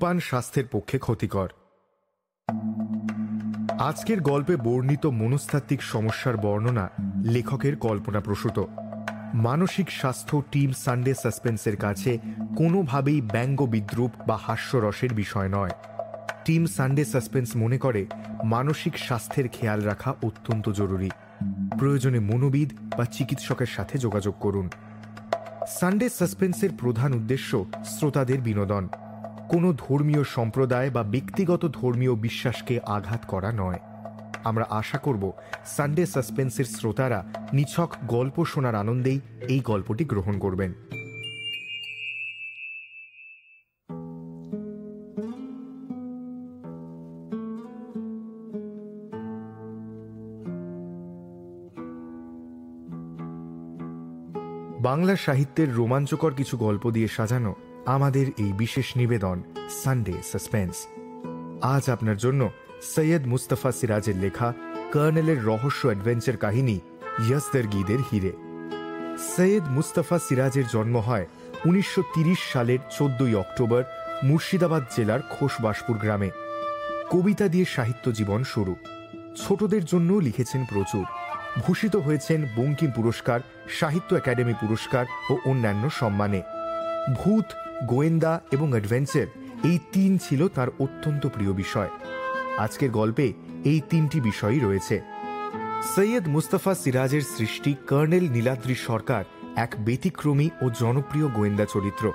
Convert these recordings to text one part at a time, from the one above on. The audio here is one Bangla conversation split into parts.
ধূমপান স্বাস্থ্যের পক্ষে ক্ষতিকর। আজকের গল্পে বর্ণিত মনস্তাত্ত্বিক সমস্যার বর্ণনা লেখকের কল্পনাপ্রসূত মানসিক স্বাস্থ্য টিম সানডে সাসপেন্সের কাছে কোনোভাবেই ব্যঙ্গ বিদ্রুপ বা হাস্যরসের বিষয় নয়। টিম সানডে সাসপেন্স মনে করে মানসিক স্বাস্থ্যের খেয়াল রাখা অত্যন্ত জরুরি। প্রয়োজনে মনোবিদ বা চিকিৎসকের সাথে যোগাযোগ করুন। সানডে সাসপেন্সের প্রধান উদ্দেশ্য শ্রোতাদের বিনোদন। কোনো ধর্মীয় সম্প্রদায় বা ব্যক্তিগত ধর্মীয় বিশ্বাসকে আঘাত করা নয়। আমরা আশা করব সানডে সাসপেন্সের শ্রোতারা নিছক গল্প শোনার আনন্দেই এই গল্পটি গ্রহণ করবেন। বাংলা সাহিত্যের রোমাঞ্চকর কিছু গল্প দিয়ে সাজানো আমাদের এই বিশেষ নিবেদন সানডে সাসপেন্স আজ আপনার জন্য সৈয়দ মুস্তফা সিরাজের লেখা কর্নেলের রহস্য অ্যাডভেঞ্চার কাহিনী, ইয়াসদের গিদের হিরে। সৈয়দ মুস্তফা সিরাজের জন্ম হয় উনিশশো সালের চোদ্দই অক্টোবর মুর্শিদাবাদ জেলার খোসবাসপুর গ্রামে। কবিতা দিয়ে সাহিত্য জীবন শুরু। ছোটদের জন্য লিখেছেন প্রচুর। ভূষিত হয়েছেন বঙ্কিম পুরস্কার, সাহিত্য একাডেমি পুরস্কার ও অন্যান্য সম্মানে। ভূত, গোয়েন্দা এবং অ্যাডভেঞ্চার, এই তিন ছিল তার অত্যন্ত প্রিয় বিষয়। আজকের গল্পে এই তিনটি বিষয়ই রয়েছে। সৈয়দ মুস্তফা সিরাজের সৃষ্টি কর্নেল নীলাদ্রি সরকার এক ব্যতিক্রমী ও জনপ্রিয় গোয়েন্দা চরিত্র।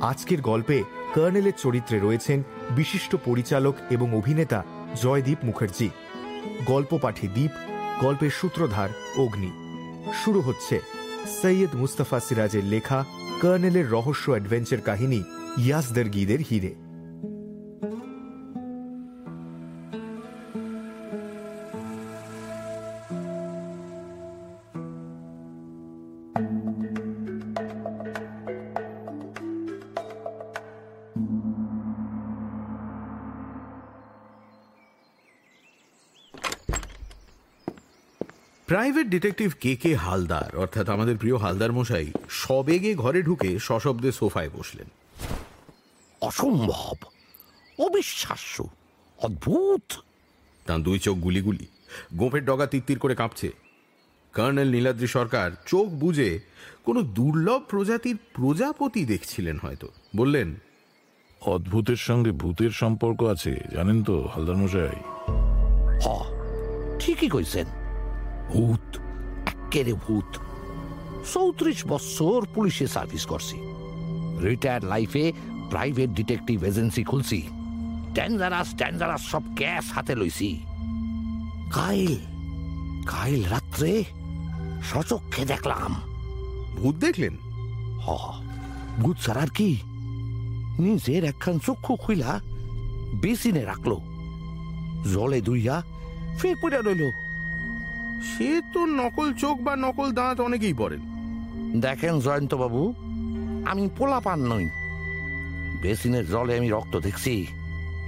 আজকের গল্পে কর্নেলের চরিত্রে রয়েছেন বিশিষ্ট পরিচালক এবং অভিনেতা জয়দীপ মুখার্জি। গল্প পাঠে দ্বীপ গল্পের সূত্রধার অগ্নি। শুরু হচ্ছে সৈয়দ মুস্তফা সিরাজের লেখা কর্নেলের রহস্য অ্যাডভেঞ্চার কাহিনী ইয়াসদের গিদের হিরে। Private detective K K Haldar অর্থাৎ আমাদের প্রিয় হালদার মশাই সবেগে ঘরে ঢুকে সশব্দে সোফায় বসলেন। অসম্ভব অবিশ্বাস্য অদ্ভুত। তার দুই চোখ গুলি গুলি গোপের ডগা তিত্তির করে কাঁপছে। কর্নেল নীলাদ্রি সরকার চোখ বুঝে কোনো দুর্লভ প্রজাতির প্রজাপতি দেখছিলেন হয়তো। বললেন অদ্ভুতের সঙ্গে ভূতের সম্পর্ক আছে জানেন তো হালদার মশাই? হ ঠিকই কইছেন। ভূত একেরে ভূত। চৌত্রিশ বছর পুলিশে সার্ভিস করছি। রিটায়ার্ড লাইফে প্রাইভেট ডিটেকটিভ এজেন্সি খুলছি। ডেঞ্জারাস ডেঞ্জারাস সব ক্যাশ হাতে লইছি। কাইল কাইল রাত্রে সচক্ষে দেখলাম। ভূত দেখলেন? হ ভূত স্যার আর কি? নিজের একখান চক্ষু খুইলা বেসিনে রাখল। জলে দুইয়া ফের পড়ে রইল। সে তো নকল চোখ বা নকল দাঁত অনেকেই পড়েন দেখেন জয়ন্ত বাবু আমি পোলা পান নই। বেসিনের জলে আমি রক্ত দেখছি।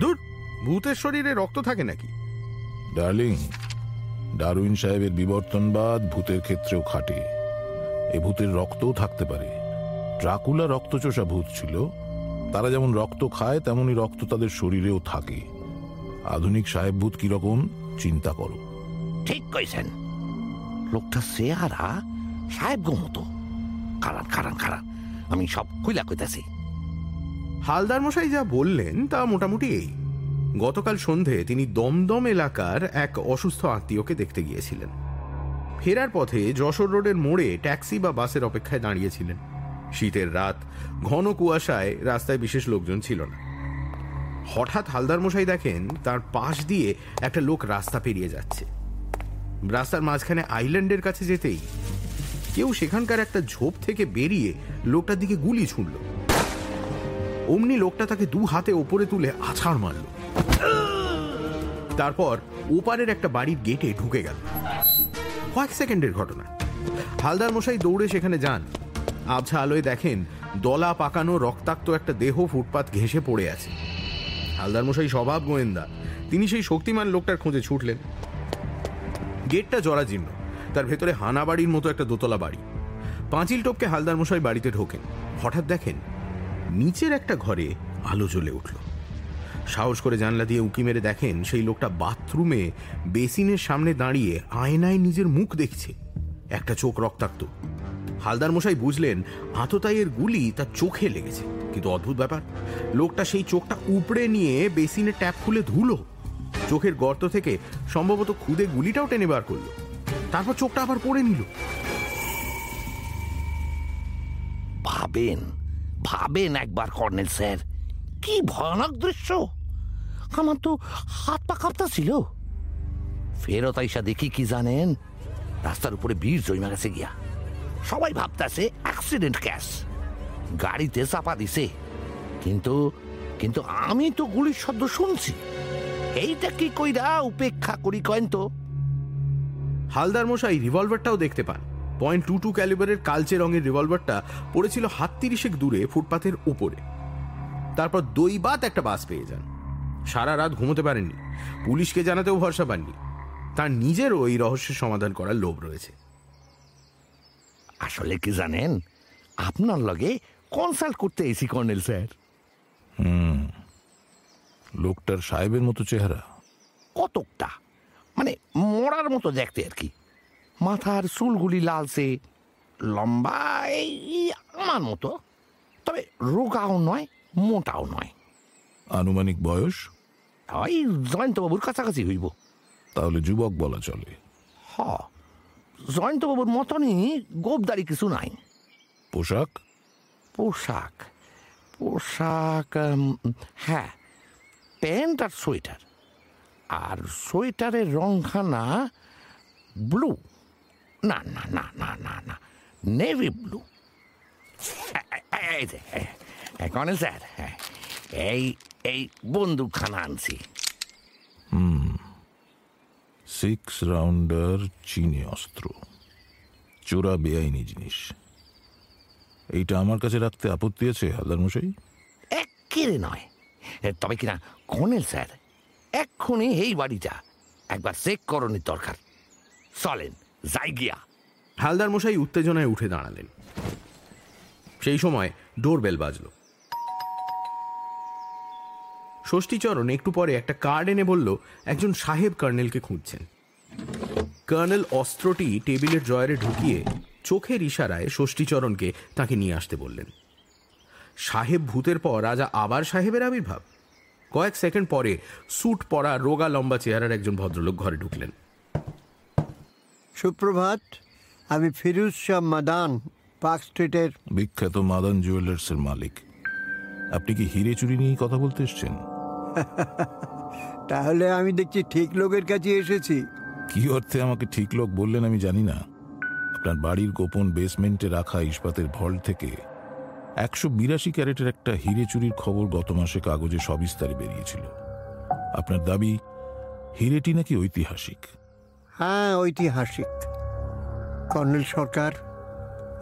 দূর ভূতের শরীরে রক্ত থাকে নাকি? ডার্লিং ডারউইন সাহেবের বিবর্তনবাদ ভূতের ক্ষেত্রেও খাটে। এ ভূতের রক্তও থাকতে পারে। ড্রাকুলা রক্তচোষা ভূত ছিল। তারা যেমন রক্ত খায় তেমনই রক্ত তাদের শরীরেও থাকে। আধুনিক সাহেব ভূত কীরকম চিন্তা করো। ঠিক কইছেন। লোকটা চেহারা সাহেব মতো। খারান খারান খারান। আমি সব খুইলা কইতাছি। হালদার মশাই যা বললেন তা মোটামুটি এই। গতকাল সন্ধে তিনি দমদম এলাকার এক অসুস্থ আত্মীয়কে দেখতে গিয়েছিলেন। ফেরার পথে যশোর রোডের মোড়ে ট্যাক্সি বা বাসের অপেক্ষায় দাঁড়িয়েছিলেন। শীতের রাত, ঘন কুয়াশায় রাস্তায় বিশেষ লোকজন ছিল না। হঠাৎ হালদার মশাই দেখেন তার পাশ দিয়ে একটা লোক রাস্তা পেরিয়ে যাচ্ছে। রাস্তার মাঝখানে আইল্যান্ডের কাছে যেতেই কেউ সেখানকার একটা ঝোপ থেকে বেরিয়ে লোকটার দিকে গুলি ছুঁড়ল। অমনি লোকটা তাকে দু হাতে ওপরে তুলে আছাড় মারল। তারপর ওপারের একটা বাড়ির গেটে ঢুকে গেল। কয়েক সেকেন্ডের ঘটনা। হালদার মশাই দৌড়ে সেখানে যান। আবছা আলোয় দেখেন দলা পাকানো রক্তাক্ত একটা দেহ ফুটপাত ঘেঁষে পড়ে আছে। হালদার মশাই স্বভাব গোয়েন্দা। তিনি সেই শক্তিমান লোকটার খোঁজে ছুটলেন। গেটটা জরাজীর্ণ। তার ভেতরে হানা বাড়ির মতো একটা দোতলা বাড়ি। পাঁচিল টপকে হালদার মশাই বাড়িতে ঢোকেন। হঠাৎ দেখেন, নিচের একটা ঘরে আলো জ্বলে উঠল। সাহস করে জানলা দিয়ে উঁকি মেরে দেখেন, সেই লোকটা বাথরুমে বেসিনের সামনে দাঁড়িয়ে আয়নায় নিজের মুখ দেখছে। একটা চোখ রক্তাক্ত। হালদার মশাই বুঝলেন আততাইয়ের গুলি তার চোখে লেগেছে। কিন্তু অদ্ভুত ব্যাপার, লোকটা সেই চোখটা উপড়ে নিয়ে বেসিনে ট্যাপ খুলে ধুলো। চোখের গর্ত থেকে সম্ভবত খুদে গুলিটাও টেনে বার করল। তারপর চোখটা আবার পড়ে নিল। ভাবেন ভাবেন একবার, কর্নেল স্যার। কি ভয়ানক দৃশ্য! আমার তো হাত পা কাঁপতা ছিল। ফেরত আইসা দেখি কি জানেন? রাস্তার উপরে বীর জমা গেছে গিয়া। সবাই ভাবতাছে অ্যাক্সিডেন্ট ক্যাশ গাড়িতে চাপা দিছে। কিন্তু কিন্তু আমি তো গুলির শব্দ শুনছি। এইটা কি কইরা উপেক্ষা করি কয়েন তো। হালদার মশাই রিভলভারটাও দেখতে পান। পয়েন্ট টু টু ক্যালিবারের কালচে রঙের রিভলভারটা পড়েছিল হাত তিরিশেক দূরে ফুটপাথের ওপরে তারপর দৈবাত একটা বাস পেয়ে যান। সারা রাত ঘুমোতে পারেননি। পুলিশকে জানাতেও ভরসা পাননি। তার নিজেরও এই রহস্যের সমাধান করার লোভ রয়েছে। আসলে কি জানেন? আপনার লগে কনসাল্ট করতে এসি কর্নেল স্যার। লোকটার সাহেবের মতো চেহারা। কতকটা? মানে মরার মতো দেখতে আর কি। মাথার চুলগুলি লালচে লম্বা এই আমার মতো। তবে রোগাও নয় মোটাও নয়। আনুমানিক বয়স? ওই জয়ন্তবাবুর কাছাকাছি হইব। তাহলে যুবক বলা চলে। হ জয়ন্তবাবুর মতনই গোপদারি কিছু নাই। পোশাক? পোশাক? পোশাক হ্যাঁ প্যান্ট আর সোয়েটার। আর সোয়েটারের রংখানা ব্লু। না না না না না না নেভি ব্লু। এই যে কনেল স্যার হ্যাঁ, এই এই বন্দুকখানা আনছি। সিক্স রাউন্ডার চিনি অস্ত্র। চোরা বেআইনি জিনিস। এইটা আমার কাছে রাখতে আপত্তি আছে হালদার মশাই? একেরে নয়। তবে কিনা কনেল স্যার, এক্ষুনি এই বাড়িটা একবার চেক করণের দরকার। চলেন, যাই গিয়া। হালদার মশাই উত্তেজনায় উঠে দাঁড়ালেন। সেই সময় ডোরবেল বাজল। ষষ্ঠীচরণ একটু পরে একটা কার্ড এনে বলল, একজন সাহেব কর্নেলকে খুঁজছেন। কর্নেল অস্ত্রটি টেবিলের ড্রয়ারে ঢুকিয়ে চোখের ইশারায় ষষ্ঠীচরণকে তাকে নিয়ে আসতে বললেন। সাহেব ভূতের পর রাজা আবার সাহেবের আবির্ভাব। কয়েক সেকেন্ড পরে স্যুট পরা রোগা লম্বা চেহারার একজন ভদ্রলোক ঘরে ঢুকলেন। সুপ্রভাত আমি ফিরুজ শাহ মাদান পার্ক স্ট্রিটের বিখ্যাত মাদান জুয়েলার্সের মালিক। আপনি কি হিরে চুরি নিয়ে কথা বলতে এসছেন? তাহলে আমি দেখছি ঠিক লোকের কাছে এসেছি। কি অর্থে আমাকে ঠিক লোক বললেন আমি জানি না। আপনার বাড়ির গোপন বেসমেন্টে রাখা ইস্পাতের ভল্ট থেকে একশো বিরাশি ক্যারেটের একটা হিরে চুরির খবর গত মাসে কাগজে সবিস্তারে বেরিয়েছিল। আপনার দাবি হিরেটি নাকি ঐতিহাসিক? হ্যাঁ ঐতিহাসিক। কর্নেল সরকার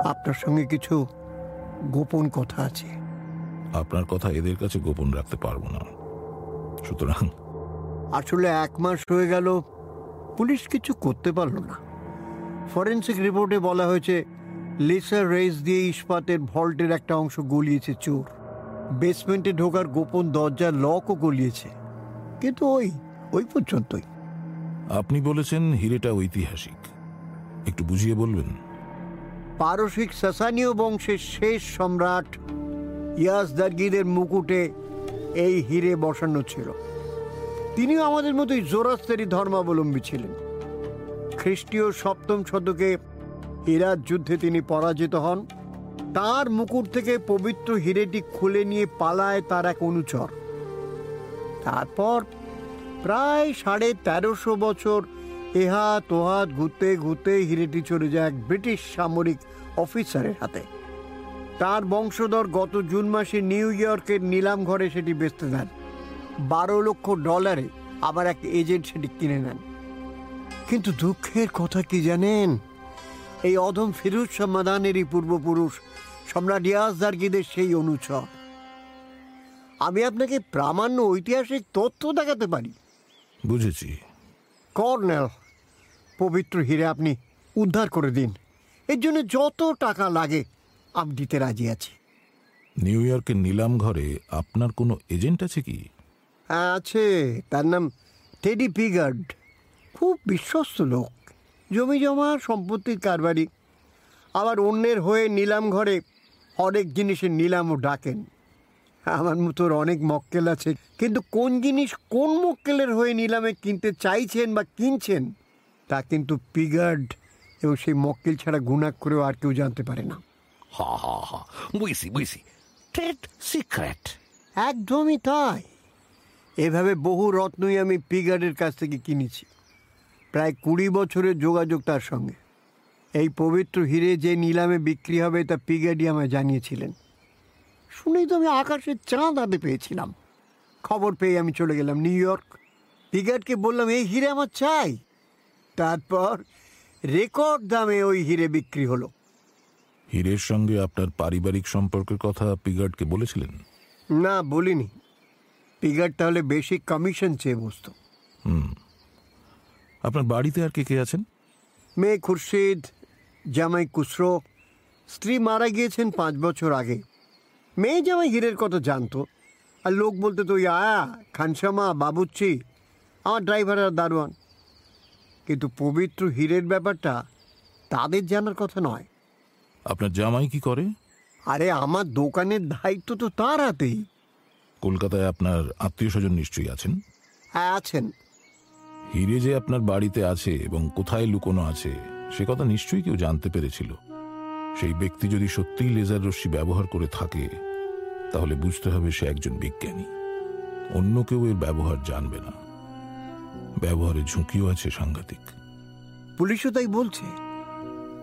আপনার সঙ্গে কিছু গোপন কথা আছে। আপনার কথা এদের কাছে গোপন রাখতে পারব না। সুতরাং আসলে এক মাস হয়ে গেল পুলিশ কিছু করতে পারল না। ফরেন্সিক রিপোর্টে বলা হয়েছে লেসার রেস দিয়ে ইস্পাতের ভল্টের একটা অংশ গলিয়েছে চোর। বেসমেন্টে ঢোকার গোপন দরজার লকও গলিয়েছে। কিন্তু ওই ওই পর্যন্তই। আপনি বলেছেন হিরেটা ঐতিহাসিক। একটু বুঝিয়ে বলবেন। পারসিক সাসানীয় বংশের শেষ সম্রাট ইয়াসদারগিদের মুকুটে এই হিরে বসানো ছিল। তিনিও আমাদের মতোই জোরাস্তারি ধর্মাবলম্বী ছিলেন। খ্রিস্টীয় সপ্তম শতকে হীরার যুদ্ধে তিনি পরাজিত হন। তার মুকুট থেকে পবিত্র হিরেটি খুলে নিয়ে পালায় তার এক অনুচর। তারপর প্রায় সাড়ে তেরোশো বছর এহাত ওহাত ঘুরতে ঘুরতে হিরেটি চলে যায় এক ব্রিটিশ সামরিক অফিসারের হাতে। তার বংশধর গত জুন মাসে নিউ ইয়র্কের নিলাম ঘরে সেটি বেচতে দেন বারো লক্ষ ডলারে আবার এক এজেন্ট সেটি কিনে নেন। কিন্তু দুঃখের কথা কি জানেন? এই অধম ফিরুজ শাহ মাদানেরই পূর্বপুরুষ সম্রাট ইয়াজদারগিদের সেই অনুচর। আমি আপনাকে প্রামাণ্য ঐতিহাসিক তথ্য দেখাতে পারি। বুঝেছি। কর্নেল পবিত্র হিরে আপনি উদ্ধার করে দিন। এর জন্য যত টাকা লাগে আমি দিতে রাজি আছি। নিউ ইয়র্কের নিলাম ঘরে আপনার কোনো এজেন্ট আছে কি? হ্যাঁ, আছে তার নাম টেডি পিগার্ড। খুব বিশ্বস্ত লোক। জমি জমা সম্পত্তির কারবারি। আবার অন্যের হয়ে নিলাম ঘরে অনেক জিনিসের নিলামও ডাকেন। আমার মতো অনেক মক্কেল আছে। কিন্তু কোন জিনিস কোন মক্কেলের হয়ে নিলামে কিনতে চাইছেন বা কিনছেন তা কিন্তু পিগার্ড এবং সেই মক্কেল ছাড়া গুণাক করেও আর কেউ জানতে পারে না। হা হা হা বুঝছি বুঝছি। Trade secret. একদমই তাই। এভাবে বহু রত্নই আমি পিগার্ডের কাছ থেকে কিনেছি। প্রায় কুড়ি বছরের যোগাযোগ তার সঙ্গে। এই পবিত্র হিরে যে নিলামে বিক্রি হবে তা পিগার্ডই আমায় জানিয়েছিলেন। শুনেই তো আমি আকাশের চাঁদ হাতে পেয়েছিলাম। খবর পেয়ে আমি চলে গেলাম নিউ ইয়র্ক। পিগার্ডকে বললাম এই হিরে আমার চাই। তারপর রেকর্ড দামে ওই হিরে বিক্রি হলো। হীরের সঙ্গে আপনার পারিবারিক সম্পর্কের কথা পিগার্ডকে বলেছিলেন? না বলিনি। পিগার্ড তাহলে বেশি কমিশন চেয়ে বসতো। আপনার বাড়িতে আর কে কে আছেন? মেয়ে খুরশিদ জামাই কুসরো স্ত্রী মারা গিয়েছেন পাঁচ বছর আগে। মেয়ে জামাই হীরের কথা জানতো। আর লোক বলতে তো আয়া খানসামা বাবুচ্চি আমার ড্রাইভার আর দারোয়ান। কিন্তু পবিত্র হীরের ব্যাপারটা তাদের জানার কথা নয়। আপনার জামাই কি করে? আরে আমার দোকানের দায়িত্ব তো তার হাতেই। কলকাতায় আপনার আত্মীয় স্বজন নিশ্চয়ই আছেন? হ্যাঁ আছেন। হিরে যে আপনার বাড়িতে আছে এবং কোথায় লুকোনো আছে, সে কথা নিশ্চয়ই কেউ জানতে পেরেছিল। সেই ব্যক্তি যদি সত্যিই লেজার রশ্মি ব্যবহার করে থাকে, তাহলে বুঝতে হবে সে একজন বিজ্ঞানী। অন্য কেউ এর ব্যবহার জানবে না। ব্যবহারে ঝুঁকিও আছে সাংঘাতিক। পুলিশও তাই বলছে।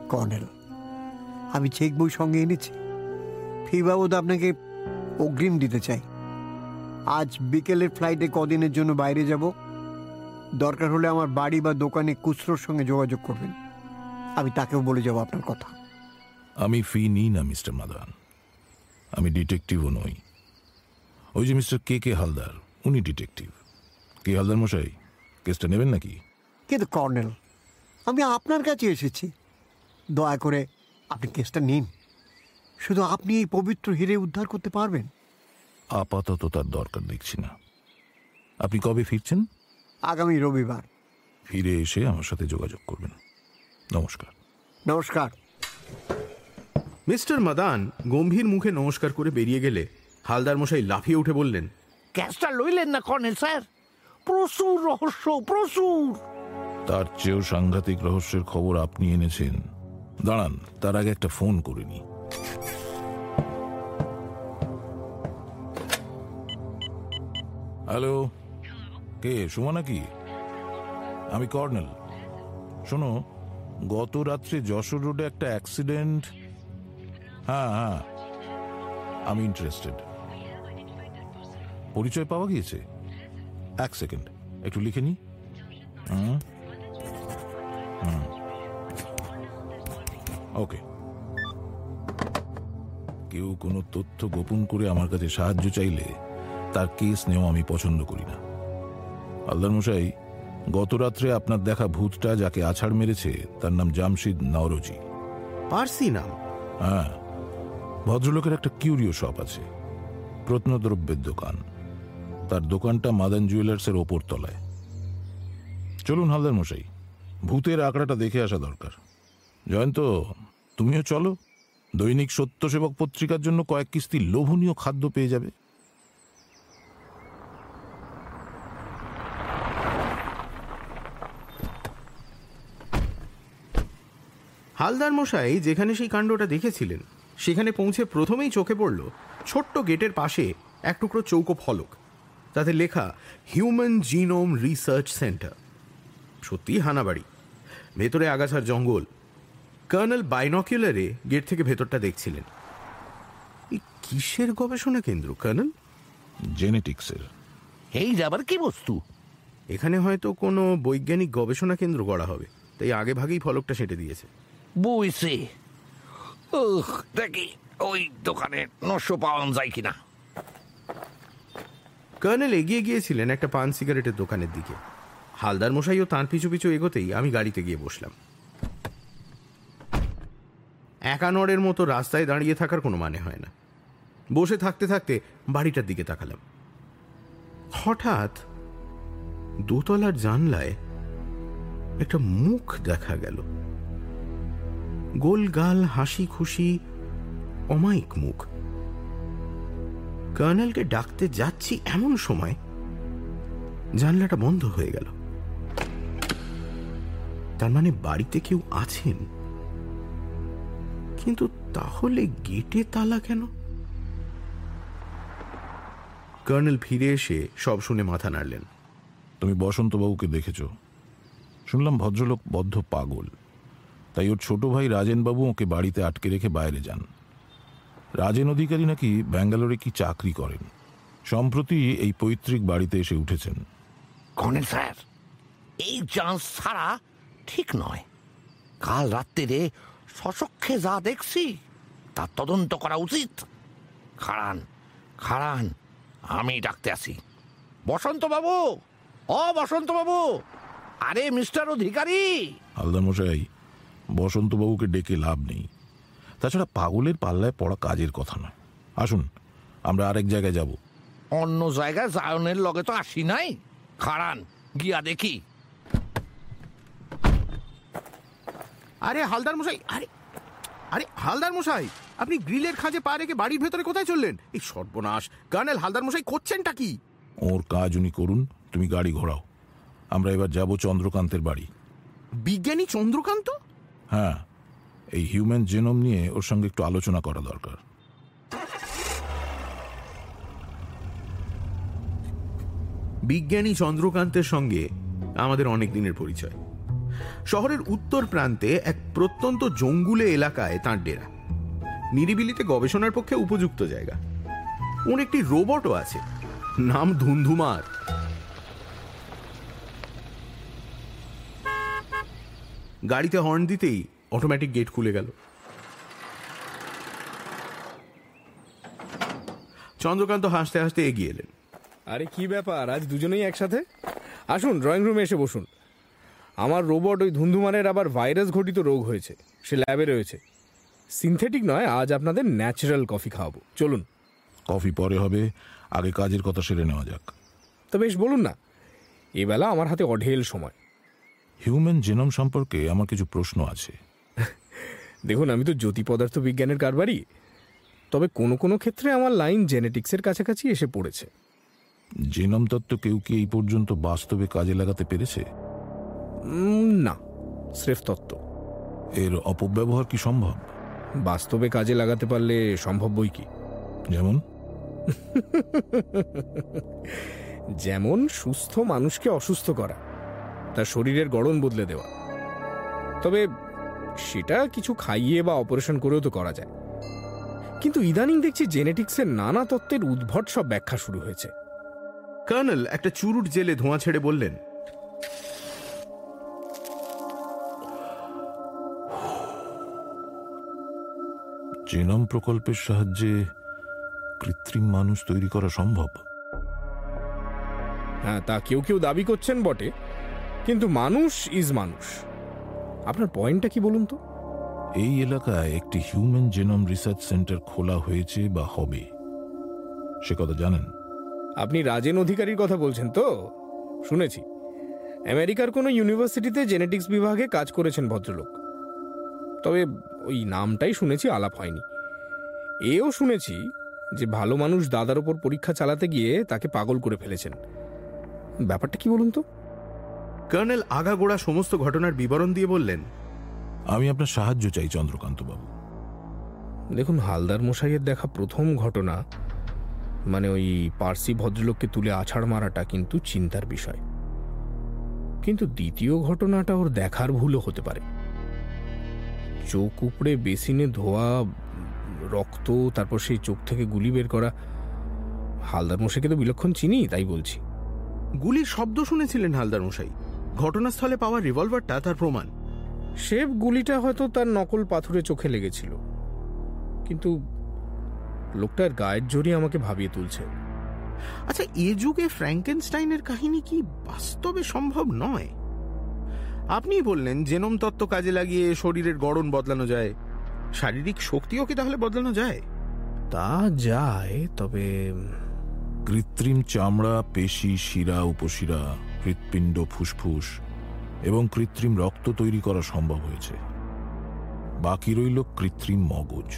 কর্নেল, আমি চেক বই সঙ্গে এনেছি। ফি বাবদ আপনাকে অগ্রিম দিতে চাই। আজ বিকেলের ফ্লাইটে কদিনের জন্য বাইরে যাব। দরকার হলে আমার বাড়ি বা দোকানে কুচরোর সঙ্গে যোগাযোগ করবেন। আমি তাকেও বলে যাব আপনার কথা। আমি ফি নিই না মিস্টার মাদান। আমি ডিটেকটিভও নই। ওই যে মিস্টার কে কে হালদার উনি ডিটেকটিভ। কে হালদার মশাই কেসটা নেবেন নাকি? কিন্তু কর্নেল আমি আপনার কাছে এসেছি। দয়া করে আপনি কেসটা নিন। শুধু আপনি এই পবিত্র হিরে উদ্ধার করতে পারবেন? আপাতত তার দরকার দেখছি না। আপনি কবে ফিরছেন? আগামী রবিবার। ফিরে এসে আমার সাথে যোগাযোগ করবেন। নমস্কার। নমস্কার। মিস্টার মাদান গম্ভীর মুখে নমস্কার করে বেরিয়ে গেলে হালদার মশাই লাফিয়ে উঠে বললেন ক্যাশটা লইলেন না কর্নেল স্যার? প্রচুর রহস্য প্রচুর! তার চেয়েও সাংঘাতিক রহস্যের খবর আপনি এনেছেন। দাঁড়ান তার আগে একটা ফোন করে নি। হ্যালো? কে, সুমা নাকি? আমি কর্নেল। শোনো, গত রাত্রে যশোর রোডে একটা অ্যাক্সিডেন্ট হ্যাঁ হ্যাঁ আমি ইন্টারেস্টেড পরিচয় পাওয়া গিয়েছে? এক সেকেন্ড একটু লিখে নি। ওকে কেউ কোনো তথ্য গোপন করে আমার কাছে সাহায্য চাইলে তার কেস নেওয়া আমি পছন্দ করি না। আল্লাহ মশাই গত রাত্রে আপনার দেখা ভূতটা যাকে আছাড় মেরেছে তার নাম জামশিদ নওরোজি। পার্সি নাম? হ্যাঁ ভদ্রলোকের একটা কিউরিও শপ আছে প্রত্নদ্রব্যের দোকান। তার দোকানটা মাদান জুয়েলার্সের ওপর তলায়। চলুন হালদার মশাই ভূতের আঁকড়াটা দেখে আসা দরকার। জয়ন্ত তুমিও চলো। দৈনিক সত্যসেবক পত্রিকার জন্য কয়েক কিস্তি লোভনীয় খাদ্য পেয়ে যাবে। হালদার মশাই যেখানে সেই কাণ্ডটা দেখেছিলেন সেখানে পৌঁছে প্রথমেই চোখে পড়ল ছোট্ট গেটের পাশে এক টুকরো চৌকো ফলক। তাতে লেখা হিউম্যান জিনোম রিসার্চ সেন্টার সত্যি হানাবাড়ি। ভেতরে আগাছার জঙ্গল। কর্নেল বাইনকুলারে গেট থেকে ভেতরটা দেখছিলেন। এই কিসের গবেষণা কেন্দ্র কর্নেল? জেনেটিক্সের। এই যাবার কি বস্তু? এখানে হয়তো কোনো বৈজ্ঞানিক গবেষণা কেন্দ্র গড়া হবে তাই আগে ভাগেই ফলকটা সেটে দিয়েছে। উহ, দেখি ওই দোকানে নশো পাওয়া যায় কিনা। কর্নেল এগিয়ে গিয়েছিলেন একটা পান সিগারেটের দোকানের দিকে। হালদার মশাইও তাঁর পিছু পিছু এগোতেই আমি গাড়িতে গিয়ে বসলাম। একানরের মতো রাস্তায় দাঁড়িয়ে থাকার কোনো মানে হয় না। বসে থাকতে থাকতে বাড়িটার দিকে তাকালাম। হঠাৎ দোতলার জানলায় একটা মুখ দেখা গেল। গোল গাল হাসি খুশি অমায়িক মুখ। কর্নেলকে ডাকতে যাচ্ছি এমন সময় জানলাটা বন্ধ হয়ে গেল। তার মানে বাড়িতে কেউ আছেন? কিন্তু তাহলে গেটে তালা কেন? কর্নেল ফিরে এসে সব শুনে মাথা নাড়লেন। তুমি বসন্তবাবুকে দেখেছ। শুনলাম ভদ্রলোক বদ্ধ পাগল। তাই ওর ছোট ভাই রাজেনবাবু ওকে বাড়িতে আটকে রেখে বাইরে যান। রাজেন অধিকারী নাকি ব্যাঙ্গালোরে কি চাকরি করেন? সম্প্রতি এই পৈতৃক বাড়িতে এসে উঠেছেন। কর্নেল স্যার এই চান্স ছাড়া ঠিক নয়। কাল রাত্রিরে সশক্ষে যা দেখছি তার তদন্ত করা উচিত। খাড়ান খাড়ান আমি ডাকতে আসি। বসন্ত বাবু ও বসন্ত বাবু আরে মিস্টার অধিকারী! হালদার মশাই বসন্তবাবুকে ডেকে লাভ নেই। তাছাড়া পাগলের পাল্লায় পড়া কাজের কথা নয়। আসুন আমরা আরেক জায়গায় যাব। অন্য জায়গায় জায়নের লগে তো আসি নাই। খাড়ান গিয়া দেখি। আরে হালদার মশাই আরে আরে হালদার মশাই আপনি গ্রিলের খাঁজে পা রেখে বাড়ির ভেতরে কোথায় চললেন? এই সর্বনাশ কর্নেল হালদার মশাই করছেনটা কি? ওর কাজ উনি করুন তুমি গাড়ি ঘোরাও। আমরা এবার যাব চন্দ্রকান্তের বাড়ি। বিজ্ঞানী চন্দ্রকান্ত? হ্যাঁ এই হিউম্যান জেনোম নিয়ে ওর সঙ্গে একটু আলোচনা করা দরকার। বিজ্ঞানী চন্দ্রকান্তের সঙ্গে আমাদের অনেক দিনের পরিচয়। শহরের উত্তর প্রান্তে এক প্রত্যন্ত জঙ্গুলে এলাকায় তাঁর ডেরা। নিরিবিলিতে গবেষণার পক্ষে উপযুক্ত জায়গা। ওর একটি রোবটও আছে, নাম ধুন্ধুমার। গাড়িতে হর্ন দিতেই অটোমেটিক গেট খুলে গেল। চন্দ্রকান্ত হাসতে হাসতে এগিয়ে এলেন। আরে কি ব্যাপার? আজ দুজনেই একসাথে? আসুন ড্রয়িং রুমে এসে বসুন। আমার রোবট ওই ধুন্ধুমানের আবার ভাইরাস ঘটিত রোগ হয়েছে। সে ল্যাবে রয়েছে। সিনথেটিক নয় আজ আপনাদের ন্যাচারাল কফি খাওয়াবো। চলুন। কফি পরে হবে আগে কাজের কথা সেরে নেওয়া যাক। তো বেশ বলুন না। এবেলা আমার হাতে অঢেল সময়। হিউম্যান জেনোম সম্পর্কে আমার কিছু প্রশ্ন আছে। দেখুন আমি তো জ্যোতি পদার্থ বিজ্ঞানের কারবারই তবে কোনো কোনো ক্ষেত্রে আমার লাইন জেনেটিক্সের কাছাকাছি এসে পড়েছে। জেনম তত্ত্ব কেউ কি এই পর্যন্ত বাস্তবে কাজে লাগাতে পেরেছে? না স্রেফ তত্ত্ব। এর অপব্যবহার কি সম্ভব? বাস্তবে কাজে লাগাতে পারলে সম্ভব বই কি? যেমন? যেমন সুস্থ মানুষকে অসুস্থ করা। তার শরীরের গড়ন বদলে দেওয়া। তবে সেটা কিছু খাইয়ে বা অপারেশন করেও তো করা যায়। কিন্তু ইদানিং দেখছি জেনেটিক্সের নানা তত্ত্বের উদ্ভট সব ব্যাখ্যা শুরু হয়েছে। কর্নেল একটা চুরুট জেলে ধোঁয়া ছেড়ে বললেন। জেনম প্রকল্পের সাহায্যে কৃত্রিম মানুষ তৈরি করা সম্ভব? হ্যাঁ তা কেউ কেউ দাবি করছেন বটে। কিন্তু মানুষ ইজ মানুষ। আপনার পয়েন্টটা কি বলুন তো? এই এলাকায় একটি হিউম্যান জেনম রিসার্চ সেন্টার খোলা হয়েছে বা হবে। সে কথা জানেন। আপনি রাজেন অধিকারীর কথা বলছেন তো? শুনেছি। আমেরিকার কোনো ইউনিভার্সিটিতে জেনেটিক্স বিভাগে কাজ করেছেন ভদ্রলোক। তবে ওই নামটাই শুনেছি আলাপ হয়নি। এও শুনেছি যে ভালো মানুষ দাদার ওপর পরীক্ষা চালাতে গিয়ে তাকে পাগল করে ফেলেছেন। ব্যাপারটা কি বলুন তো? কর্নেল আগাগোড়া সমস্ত ঘটনার বিবরণ দিয়ে বললেন আমি আপনার সাহায্য চাই চন্দ্রকান্ত বাবু দেখুন হালদার মশাইয়ের দেখা প্রথম ঘটনা মানে ওই পার্সি ভদ্রলোককে তুলে আছাড় মারাটা কিন্তু চিন্তার বিষয়। কিন্তু দ্বিতীয় ঘটনাটা ওর দেখার ভুলও হতে পারে। চোখ উপড়ে বেসিনে ধোয়া রক্ত তারপর সেই চোখ থেকে গুলি বের করা হালদার মশাইকে তো বিলক্ষণ চিনি তাই বলছি। গুলির শব্দ শুনেছিলেন হালদার মশাই। ঘটনাস্থলে পাওয়া রিভলভারটা তার প্রমাণ। সে গুলিটা হয়তো তার নকল পাথুরে চোখে লেগেছিল। কিন্তু লোকটার গায়ের জোরই আমাকে ভাবিয়ে তুলছে। আচ্ছা এ যুগে ফ্র্যাঙ্কেনস্টাইনের কাহিনী কি বাস্তবে সম্ভব নয়? আপনি বললেন জেনম তত্ত্ব কাজে লাগিয়ে শরীরের গড়ন বদলানো যায়। শারীরিক শক্তিও কি তাহলে বদলানো যায়? তা যায় তবে কৃত্রিম চামড়া পেশি শিরা উপশিরা হৃৎপিণ্ড ফুসফুস এবং কৃত্রিম রক্ত তৈরি করা সম্ভব হয়েছে। বাকি রইল কৃত্রিম মগজ।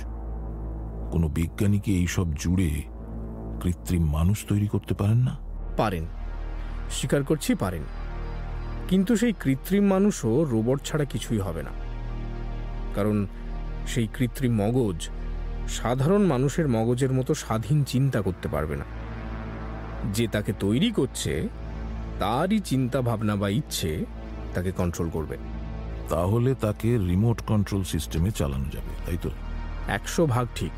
কোনো বিজ্ঞানী কি এইসব জুড়ে কৃত্রিম মানুষ তৈরি করতে পারেন না? পারেন। স্বীকার করছি পারেন। কিন্তু সেই কৃত্রিম মানুষও রোবট ছাড়া কিছুই হবে না। কারণ সেই কৃত্রিম মগজ সাধারণ মানুষের মগজের মতো স্বাধীন চিন্তা করতে পারবে না। যে তাকে তৈরি করছে তারই চিন্তা ভাবনা বা ইচ্ছে তাকে কন্ট্রোল করবে। তাহলে তাকে রিমোট কন্ট্রোল সিস্টেমে চালানো যাবে তাই তো? একশো ভাগ ঠিক।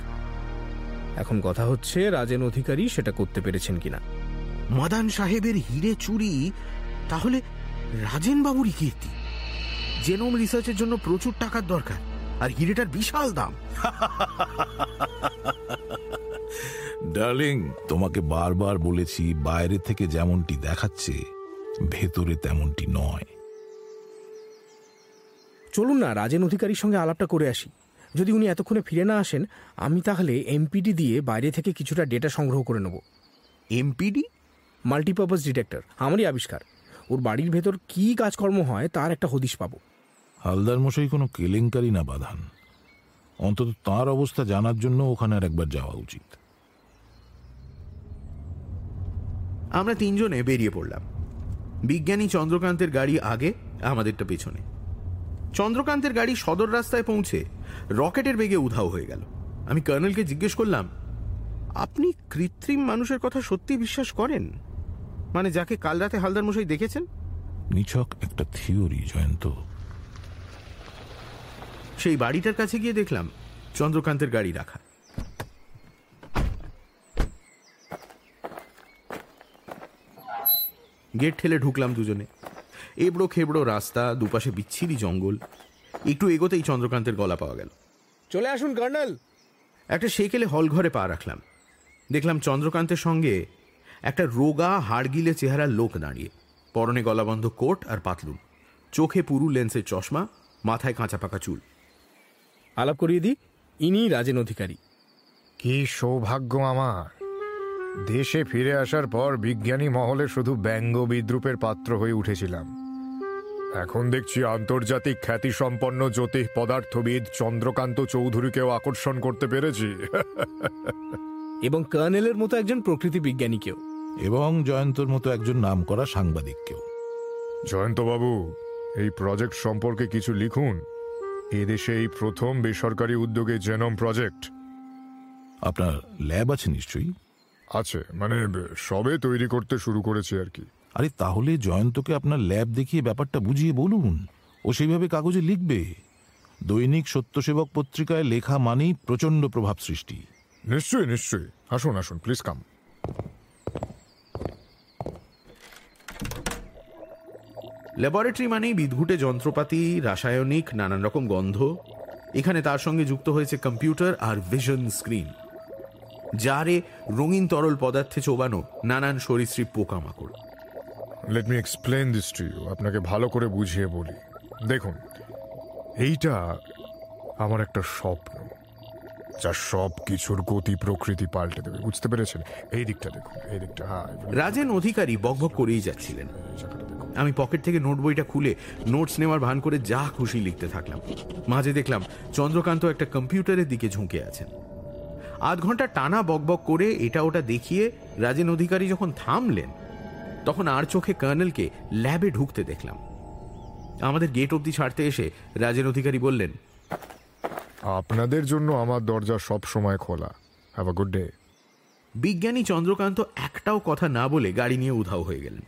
এখন কথা হচ্ছে রাজেন অধিকারী সেটা করতে পেরেছেন কিনা। মাদান সাহেবের হিরে চুরি তাহলে রাজেন বাবুরই কীর্তি জেনোম রিসার্চের জন্য প্রচুর টাকার দরকার আর হিরেটার বিশাল দাম। ডার্লিং তোমাকে বারবার বলেছি বাইরে থেকে যেমনটি দেখাচ্ছে ভেতরে তেমনটি নয়। চলুন না রাজেন অধিকারীর সঙ্গে আলাপটা করে আসি। যদি উনি এতক্ষণে ফিরে না আসেন আমি তাহলে এমপিডি দিয়ে বাইরে থেকে কিছুটা ডেটা সংগ্রহ করে নেব। এমপিডি মাল্টিপারপাস ডিটেক্টর আমারই আবিষ্কার। ওর বাড়ির ভেতর কি কাজকর্ম হয় তার একটা হদিশ পাবো। হালদার মশাই কোনো কেলেঙ্কারি না বাধান। অন্তত তার অবস্থা জানার জন্য ওখানে আর একবার যাওয়া উচিত। আমরা তিনজনে বেরিয়ে পড়লাম। বিজ্ঞানী চন্দ্রকান্তের গাড়ি আগে আমাদেরটা পেছনে। চন্দ্রকান্তের গাড়ি সদর রাস্তায় পৌঁছে রকেটের বেগে উধাও হয়ে গেল। আমি কর্নেলকে জিজ্ঞেস করলাম আপনি কৃত্রিম মানুষের কথা সত্যি বিশ্বাস করেন? মানে যাকে কাল রাতে হালদার মশাই দেখেছেন? নিছক একটা থিওরি জয়ন্ত। সেই বাড়িটার কাছে গিয়ে দেখলাম চন্দ্রকান্তের গাড়ি রাখা। গেট ঠেলে ঢুকলাম দুজনে। এবড়ো খেবড়ো রাস্তা দুপাশে বিচ্ছিরি জঙ্গল। একটু এগোতেই চন্দ্রকান্তের গলা পাওয়া গেল। চলে আসুন কর্নেল। একটা সেকেলে হল ঘরে পা রাখলাম। দেখলাম চন্দ্রকান্তের সঙ্গে একটা রোগা হাড়গিলে চেহারার লোক দাঁড়িয়ে। পরনে গলাবন্ধ কোট আর পাতলুন চোখে পুরু লেন্সের চশমা মাথায় কাঁচা পাকা চুল। আলাপ করিয়ে দিই ইনি রাজেন অধিকারী। কি সৌভাগ্য আমার। দেশে ফিরে আসার পর বিজ্ঞানী মহলে শুধু ব্যঙ্গ বিদ্রুপের পাত্র হয়ে উঠেছিলাম। এখন দেখছি আন্তর্জাতিক খ্যাতিসম্পন্ন জ্যোতিষ পদার্থবিদ চন্দ্রকান্ত চৌধুরীকেও আকর্ষণ করতে পেরেছি। এবং কর্নেলের মতো একজন প্রকৃতি বিজ্ঞানীকেও। এবং জয়ন্তর মতো একজন নামকরা সাংবাদিককেও। জয়ন্তবাবু এই প্রজেক্ট সম্পর্কে কিছু লিখুন। এদেশে এই প্রথম বেসরকারি উদ্যোগে জেনম প্রজেক্ট। আপনার ল্যাব আছে নিশ্চয়ই? আছে মানে সবে তৈরি করতে শুরু করেছি আর কি। আরে তাহলে জয়ন্তকে আপনার ল্যাব দেখিয়ে ব্যাপারটা বুঝিয়ে বলুন। ও সেইভাবে কাগজে লিখবে। দৈনিক সত্যসেবক পত্রিকায় লেখা মানেই প্রচণ্ড প্রভাব সৃষ্টি। নিশ্চয়ই নিশ্চয়ই। আসুন আসুন প্লিজ কাম ল্যাবরেটরি মানেই বিদঘুটে যন্ত্রপাতি রাসায়নিক নানান রকম গন্ধ। এখানে তার সঙ্গে যুক্ত হয়েছে কম্পিউটার আর ভিশন স্ক্রিন যারে রঙিন তরল পদার্থে চোবানো নানান সরীসৃপ পোকামাকড়। Let me explain this to you আপনাকে ভালো করে বুঝিয়ে বলি। দেখুন এইটা আমার একটা স্বপ্ন যা সব কিছুর গতি প্রকৃতি পাল্টে দেবে। বুঝতে পেরেছেন? এই দিকটা দেখুন এই দিকটা হ্যাঁ রাজেন অধিকারী বকবক করেই যাচ্ছিলেন। আমি পকেট থেকে নোট বইটা খুলে নোটস নেওয়ার ভান করে যা খুশি লিখতে থাকলাম। মাঝে দেখলাম চন্দ্রকান্ত একটা কম্পিউটারের দিকে ঝুঁকে আছেন। আধ ঘণ্টা টানা বকবক করে এটা ওটা দেখিয়ে রাজেন অধিকারী যখন থামলেন তখন আর চোখে কর্নেলকে ল্যাবে ঢুকতে দেখলাম। আমাদের গেট অবধি ছাড়তে এসে রাজেন অধিকারী বললেন আপনাদের জন্য আমার দরজা সব সময় খোলা। হ্যাভ আ গুড ডে বিজ্ঞানী চন্দ্রকান্ত একটাও কথা না বলে গাড়ি নিয়ে উধাও হয়ে গেলেন।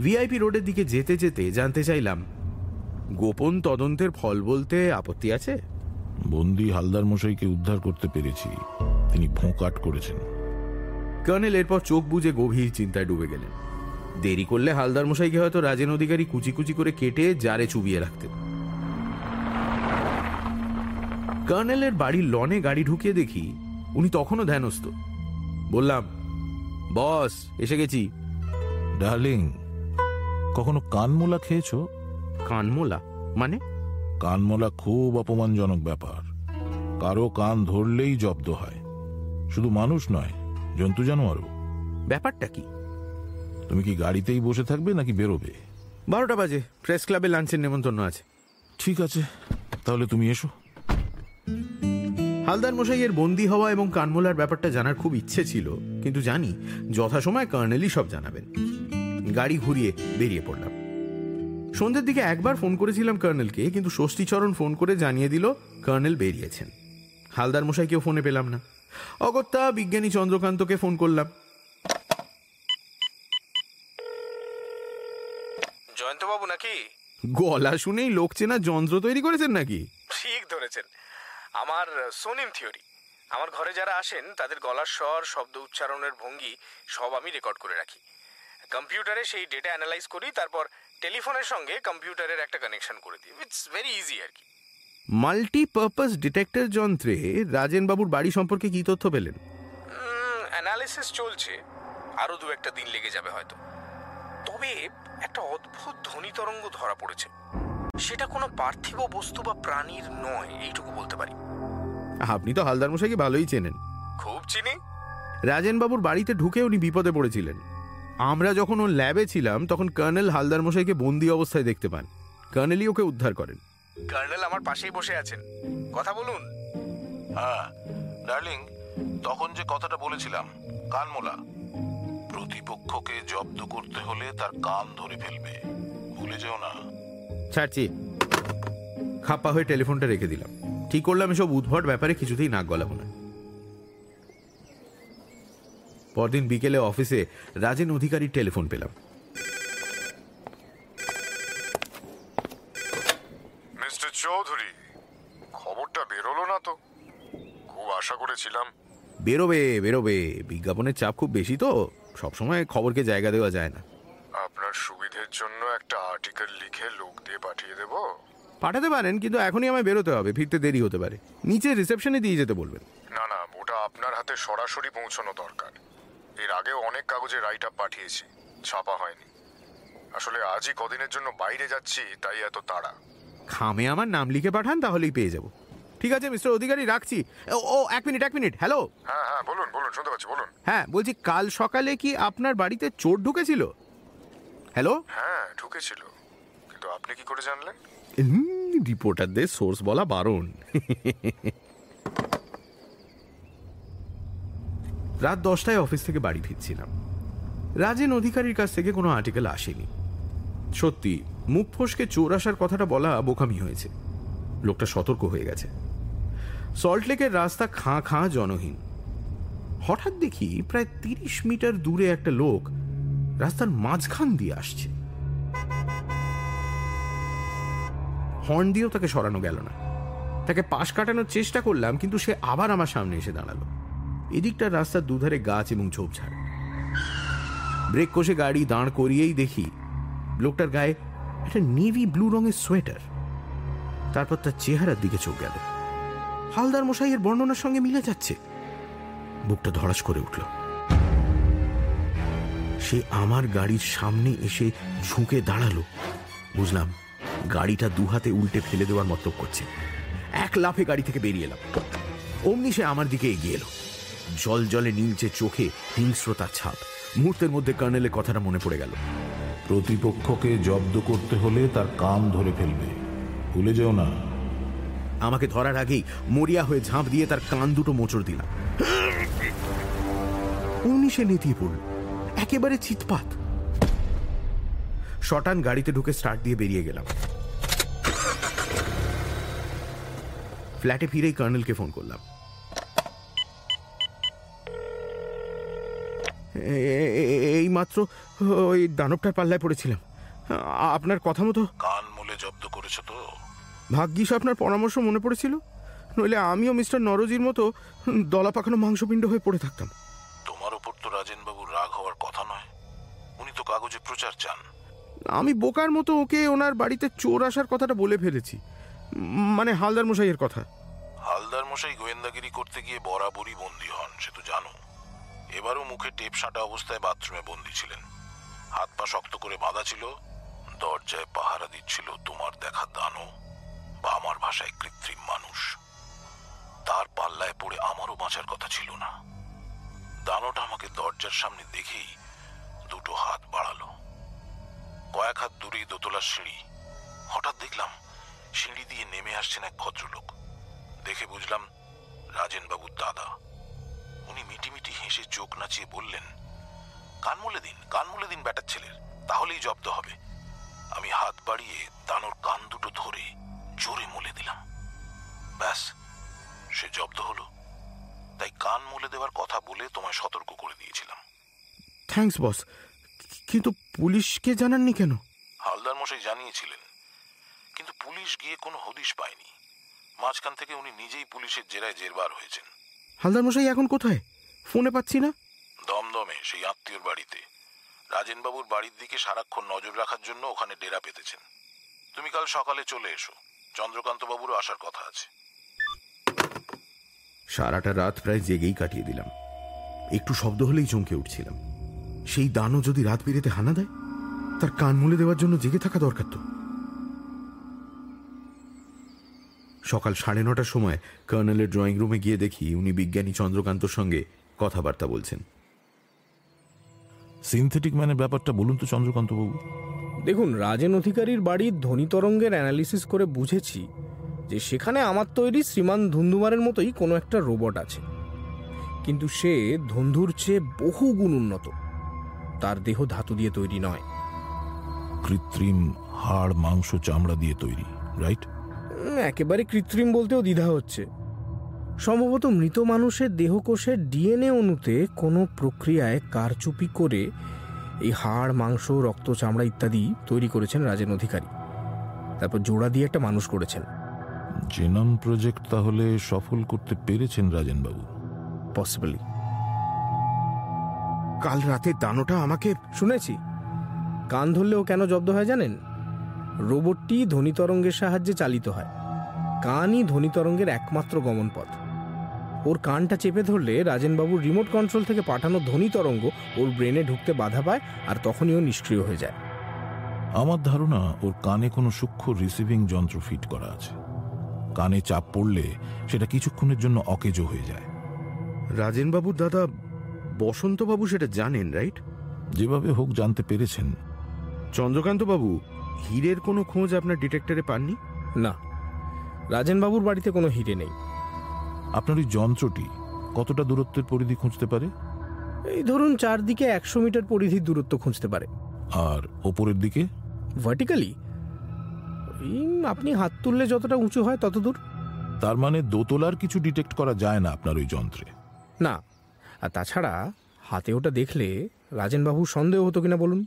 ভিআইপি রোডের দিকে যেতে যেতে জানতে চাইলাম গোপন তদন্তের ফল বলতে আপত্তি আছে? বন্দি হালদার মশাইকে উদ্ধার করতে পেরেছি। তিনি ফোঁকাট করেছেন। কর্নেল এরপর চোখ বুজে গভীর চিন্তায় ডুবে গেলেন। দেরি করলে হালদার মশাইকে হয়তো রাজেন অধিকারী কুচি কুচি করে কেটে জারে চুবিয়ে রাখতেন। কর্নেলের বাড়ির লনে গাড়ি ঢুকিয়ে দেখি উনি তখনও ধ্যানস্থ। বললাম বস এসে গেছি। ডার্লিং কখনো কানমোলা খেয়েছো? কানমোলা? মানে? কানমোলা খুব অপমানজনক ব্যাপার। কারও কান ধরলেই জব্দ হয়। শুধু মানুষ নয় জন্তু জানোয়ারও। ব্যাপারটা কি? তুমি কি গাড়িতেই বসে থাকবে নাকি বেরোবে? বারোটা বাজে প্রেস ক্লাবে লাঞ্চের নেমন্তন্ন আছে। ঠিক আছে তাহলে তুমি এসো। হালদার মশাইয়ের বন্দি হওয়া এবং কানমোলার ব্যাপারটা জানার খুব ইচ্ছে ছিল কিন্তু জানি যথাসময় কার্নেলই সব জানাবেন। গাড়ি ঘুরিয়ে বেরিয়ে পড়লাম। সন্ধ্যের দিকে একবার ফোন করেছিলাম কর্নেলকে কিন্তু ষষ্ঠীচরণ ফোন করে জানিয়ে দিল কর্নেল বেরিয়েছেন। হালদার মশাইকেও ফোনে পেলাম না। অগত্যা বিজ্ঞানী চন্দ্রকান্তকে ফোন করলাম। জয়ন্তবাবু নাকি? গলা শুনেই লোক চেনা যন্ত্র তৈরি করেছেন নাকি? ঠিক ধরেছেন। আমার সোনিম থিওরি। আমার ঘরে যারা আসেন তাদের গলার স্বর শব্দ উচ্চারণের ভঙ্গি সব আমি রেকর্ড করে রাখি। কম্পিউটারে সেই ডেটা অ্যানালাইজ করি তারপর টেলিফোনের সঙ্গে কম্পিউটারের একটা কানেকশন করে দিই। ইটস ভেরি ইজি আর কি মাল্টিপারপাস ডিটেক্টর যন্ত্রে রাজেনবাবুর বাড়ি সম্পর্কে কি তথ্য পেলেন? অ্যানালিসিস চলছে। আরও দু একটা দিন লেগে যাবে হয়তো। তবে একটা অদ্ভুত ধ্বনি তরঙ্গ ধরা পড়েছে। সেটা কোনো পার্থিব বস্তু বা প্রাণীর নয় এইটুকু বলতে পারি। আপনি তো হালদার মশাইকে ভালোই চেনেন। খুব চিনি। রাজেনবাবুর বাড়িতে ঢুকে উনি বিপদে পড়েছিলেন। আমরা যখন ওর ল্যাবে ছিলাম তখন কর্নেল হালদার মশাইকে বন্দি অবস্থায় দেখতে পান। কর্নেলই ওকে উদ্ধার করেন। কর্নেল আমার পাশেই বসে আছেন। কথা বলুন। হ্যাঁ ডার্লিং তখন যে কথাটা বলেছিলাম কানমোলা। প্রতিপক্ষকে জব্দ করতে হলে তার কান ধরে ফেলবে। ভুলে যেও না। ছাড়ছি। খাপ্পা হয়ে টেলিফোনটা রেখে দিলাম। ঠিক করলাম এসব উদ্ভট ব্যাপারে কিছুতেই নাক গলাবো না। পরদিন বিকেলে অফিসে রাজেন অধিকারীর টেলিফোন পেলাম। মিস্টার চৌধুরী খবরটা বেরোলো না তো? খুব আশা করেছিলাম। বেরোবে বেরোবে। বিজ্ঞাপনের চাপ খুব বেশি তো। সবসময় খবরকে জায়গা দেওয়া যায় না। আপনার সুবিধের জন্য একটা আর্টিকেল লিখে লোক দিয়ে পাঠিয়ে দেব? পাঠাতে পারেন কিন্তু এখনই আমায় বেরোতে হবে। ফিরতে দেরি হতে পারে। নিচে রিসেপশনে দিয়ে যেতে বলবেন। না না ওটা আপনার হাতে সরাসরি পৌঁছানো দরকার। এর আগেও অনেক কাগজে রাইট আপ পাঠিয়েছি। ছাপা হয়নি। আসলে আজই কদিনের জন্য বাইরে যাচ্ছি তাই এত তাড়া। খামে আমার নাম লিখে পাঠান তাহলেই পেয়ে যাব। ঠিক আছে মিস্টার অধিকারী রাখছি। ও, ও এক মিনিট এক মিনিট হ্যালো হ্যাঁ হ্যাঁ বলুন বলুন শুনতে পাচ্ছি বলুন। হ্যাঁ বলছি কাল সকালে কি আপনার বাড়িতে চোর ঢুকেছিল? হ্যালো হ্যাঁ ঢুকেছিল। কিন্তু আপনি কি করে জানলেন? রিপোর্টারদের সোর্স বলা বারণ। রাত দশটায় অফিস থেকে বাড়ি ফিরছিলাম। রাজেন অধিকারীর কাছ থেকে কোনো আর্টিকেল আসেনি। সত্যি, মুখ ফসকে চোর আসার কথাটা বলা বোকামি হয়েছে। লোকটা সতর্ক হয়ে গেছে। সল্টলেকের রাস্তা খাঁ খাঁ জনহীন। হঠাৎ দেখি প্রায় তিরিশ মিটার দূরে একটা লোক রাস্তার মাঝখান দিয়ে আসছে। হর্ন দিয়েও তাকে সরানো গেল না। তাকে পাশ কাটানোর চেষ্টা করলাম, কিন্তু সে আবার আমার সামনে এসে দাঁড়াল। এদিকটার রাস্তার দুধারে গাছ এবং ঝোপঝাড়। ব্রেক কষে গাড়ি দাঁড় করিয়েই দেখি লোকটার গায়ে একটা নেভি ব্লু রঙের সোয়েটার। তারপর তার চেহারার দিকে চোখ গেল। হালদার মশাইয়ের বর্ণনার সঙ্গে মিলে যাচ্ছে। বুকটা ধড়াস করে উঠল। সে আমার গাড়ির সামনে এসে ঝুঁকে দাঁড়াল। বুঝলাম গাড়িটা দু হাতে উল্টে ফেলে দেওয়ার মতলব করছে। এক লাফে গাড়ি থেকে বেরিয়ে এলাম। অমনি সে আমার দিকে এগিয়ে এলো। জল জলে নীলচে চোখে হিংস্রতার ছাপ। মুহূর্তের মধ্যে কর্নেলের কথাটা মনে পড়ে গেল। প্রতিপক্ষকে জব্দ করতে হলে তার কান ধরে ফেলবে। ভুলে যেও না। আমাকে ধরার আগেই মরিয়া হয়ে ঝাঁপ দিয়ে তার কান দুটো মোচড় দিলাম। সে নেতিয়ে পড়ল। একেবারে চিৎপাত। শটান গাড়িতে ঢুকে স্টার্ট দিয়ে বেরিয়ে গেলাম। ফ্ল্যাটে ফিরেই কর্নেলকে ফোন করলাম। এই মাত্র ওই দানবটার পাল্লায় পড়েছিলাম। আপনার কথা মতো কান মূলে জব্দ করেছ তো? ভাগ্যিস আপনার পরামর্শ মনে পড়েছিল। নইলে আমিও মিস্টার নরজির মতো দলা পাকানো মাংসপিণ্ড হয়ে পড়ে থাকতাম। তোমার ওপর তো রাজেনবাবুর রাগ হওয়ার কথা নয়। উনি তো কাগজে প্রচার চান। আমি বোকার মতো ওকে ওনার বাড়িতে চোর আসার কথাটা বলে ফেলেছি। মানে হালদার মশাইয়ের কথা। হালদার মশাই গোয়েন্দাগিরি করতে গিয়ে বরাবরই বন্দী হন সে তো জানো। এবারও মুখে টেপ সাঁটা অবস্থায় বাথরুমে বন্দি ছিলেন। হাত পা শক্ত করে বাঁধা ছিল, দরজায় পাহারা দিচ্ছিল, তোমার দেখা দানো বা আমার ভাষায় কৃত্রিম মানুষ। তার পাল্লায় পড়ে আমারও বাঁচার কথা ছিল না। দানোটা আমাকে দরজার সামনে দেখেই দুটো হাত বাড়ালো। কয়েক হাত দূরেই দোতলার সিঁড়ি। হঠাৎ দেখলাম সিঁড়ি দিয়ে নেমে আসছেন এক ভদ্রলোক। দেখে বুঝলাম রাজেনবাবুর দাদা। উনি মিটিমিটি হেসে চোখ নাচিয়ে বললেন কান মুলে দিন কান মুলে দিন ব্যাটার ছেলের তাহলেই জব্দ হবে। আমি হাত বাড়িয়ে দানোর কান দুটো ধরে জোরে মুলে দিলাম। ব্যাস সে জব্দ হলো। তাই কান মুলে দেওয়ার কথা বলে তোমায় সতর্ক করে দিয়েছিলাম। Thanks boss. কিন্তু পুলিশকে জানাননি কেন? হালদার মশাই জানিয়েছিলেন কিন্তু পুলিশ গিয়ে কোনো হদিশ পায়নি। মাঝখান থেকে উনি নিজেই পুলিশের জেরায় জেরবার হয়েছেন। হালদার মশাই এখন কোথায়? ফোনে পাচ্ছি না। দমদমে সেই আত্মীয়র বাড়িতে। রাজেনবাবুর বাড়ির দিকে সারাক্ষণ নজর রাখার জন্য ওখানে ডেরা পেতেছেন। তুমি কাল সকালে চলে এসো। চন্দ্রকান্ত বাবুরও আসার কথা আছে। সারাটা রাত প্রায় জেগেই কাটিয়ে দিলাম। একটু শব্দ হলেই চমকে উঠছিলাম। সেই দানও যদি রাত পেরেতে হানা দেয় তার কান মুলে দেওয়ার জন্য জেগে থাকা দরকার তো। সকাল সাড়ে নটার সময় কর্নেলের ড্রয়িং রুমে গিয়ে দেখি উনি বিজ্ঞানী চন্দ্রকান্তর সঙ্গে কথাবার্তা বলছেন। সিনথেটিক ম্যানের ব্যাপারটা বলুন তো চন্দ্রকান্ত বাবু দেখুন রাজেন অধিকারীর বাড়ির ধ্বনি তরঙ্গের অ্যানালিসিস করে বুঝেছি যে সেখানে আমার তৈরি শ্রীমান ধুন্ধুমারের মতোই কোনো একটা রোবট আছে। কিন্তু সে ধন্ধুর চেয়ে বহু গুণ উন্নত। তার দেহ ধাতু দিয়ে তৈরি নয়। কৃত্রিম হাড় মাংস চামড়া দিয়ে তৈরি রাইট একেবারে কৃত্রিম বলতেও দ্বিধা হচ্ছে। সম্ভবত মৃত মানুষের দেহকোষের ডিএনএ অণুতে কোনো প্রক্রিয়ায় কারচুপি করে এই হাড় মাংস রক্ত চামড়া ইত্যাদি তৈরি করেছেন রাজেন অধিকারী। তারপর জোড়া দিয়ে একটা মানুষ করেছেন। জেনম প্রজেক্ট তাহলে সফল করতে পেরেছেন রাজেনবাবু? পসিবলি কাল রাতে দানোটা আমাকে শুনেছি? কান ধরলেও কেন জব্দ হয় জানেন? রোবটটি ধ্বনি তরঙ্গের সাহায্যে চালিত হয়। কানই ধ্বনি তরঙ্গের একমাত্র গমন পথ ওর কানটা চেপে ধরলে রাজেনবাবুর রিমোট কন্ট্রোল থেকে পাঠানো ধ্বনি তরঙ্গ ওর ব্রেনে ঢুকতে বাধা পায় আর তখনই ও নিষ্ক্রিয় হয়ে যায়। আমার ধারণা ওর কানে কোনো সূক্ষ্ম রিসিভিং যন্ত্র ফিট করা আছে। কানে চাপ পড়লে সেটা কিছুক্ষণের জন্য অকেজো হয়ে যায়। রাজেনবাবুর দাদা বসন্তবাবু সেটা জানেন রাইট? যেভাবে হোক জানতে পেরেছেন। চন্দ্রকান্তবাবু হীরের কোনো খোঁজ আপনার ডিটেক্টরে পাননি? না। রাজেনবাবুর বাড়িতে কোনো হিরে নেই। আপনার ওই যন্ত্রটি কতটা দূরত্বের পরিধি খুঁজতে পারে? এই ধরুন চারদিকে একশো মিটার পরিধির দূরত্ব খুঁজতে পারে। আর ওপরের দিকে? ভার্টিক্যালি আপনি হাত তুললে যতটা উঁচু হয় তত দূর তার মানে দোতলার কিছু ডিটেক্ট করা যায় না আপনার ওই যন্ত্রে। না। আর তাছাড়া হাতে ওটা দেখলে রাজেনবাবুর সন্দেহ হতো কিনা বলুন?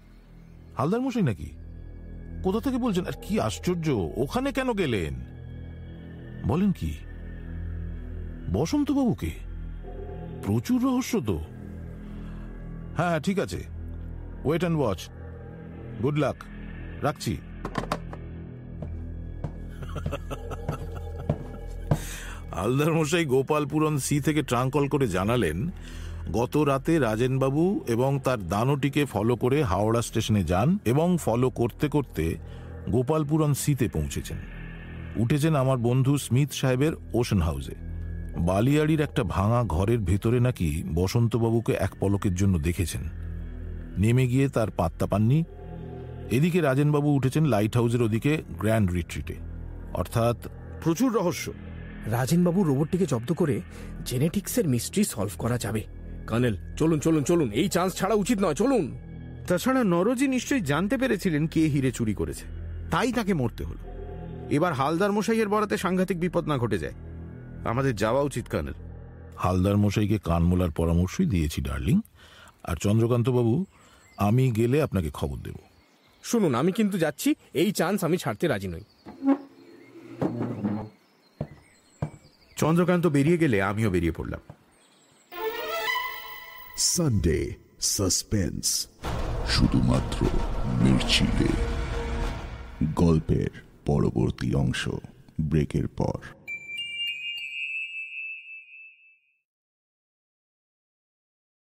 হালদার মশাই নাকি? কোথা থেকে বলছেন? আর কি আশ্চর্য, ওখানে কেন গেলেন? বলেন কি বসন্ত বসন্তবাবুকে? প্রচুর রহস্য তো। হ্যাঁ ঠিক আছে। Wait and watch good luck রাখছি। হালদার মশাই গোপালপুরন সি থেকে ট্রাঙ্ক কল করে জানালেন গত রাতে রাজেনবাবু এবং তার দানোটিকে ফলো করে হাওড়া স্টেশনে যান এবং ফলো করতে করতে গোপালপুরন সিতে পৌঁছেছেন। উঠেছেন আমার বন্ধু স্মিথ সাহেবের ওশন হাউসে। বালিয়াড়ির একটা ভাঙা ঘরের ভেতরে নাকি বসন্তবাবুকে এক পলকের জন্য দেখেছেন। নেমে গিয়ে তার পাত্তা পাননি। এদিকে রাজেনবাবু উঠেছেন লাইট হাউসের ওদিকে গ্র্যান্ড রিট্রিটে। অর্থাৎ প্রচুর রহস্য। রাজেনবাবু রোবটটিকে জব্দ করে জেনেটিক্সের মিস্ট্রি সলভ করা যাবে। কানেল চলুন চলুন চলুন। এই চান্স ছাড়া উচিত নয় চলুন। তাছাড়া নরজি নিশ্চয়ই জানতে পেরেছিলেন কে হিরে চুরি করেছে। তাই তাকে মরতে হলো। এবার হালদার মশাইয়ের বরাতে সাংঘাতিক বিপদ না ঘটে যায়। আমাদের যাওয়া উচিত কানেল। হালদার মশাইকে কান মোলার পরামর্শই দিয়েছি ডার্লিং। আর চন্দ্রকান্তবাবু আমি গেলে আপনাকে খবর দেব। শুনুন আমি কিন্তু যাচ্ছি। এই চান্স আমি ছাড়তে রাজি নই। চন্দ্রকান্ত বেরিয়ে গেলে আমিও বেরিয়ে পড়লাম। সানডে সাসপেন্স শুধুমাত্র মির্চিলে গল্পের পরবর্তী অংশ ব্রেকের পর।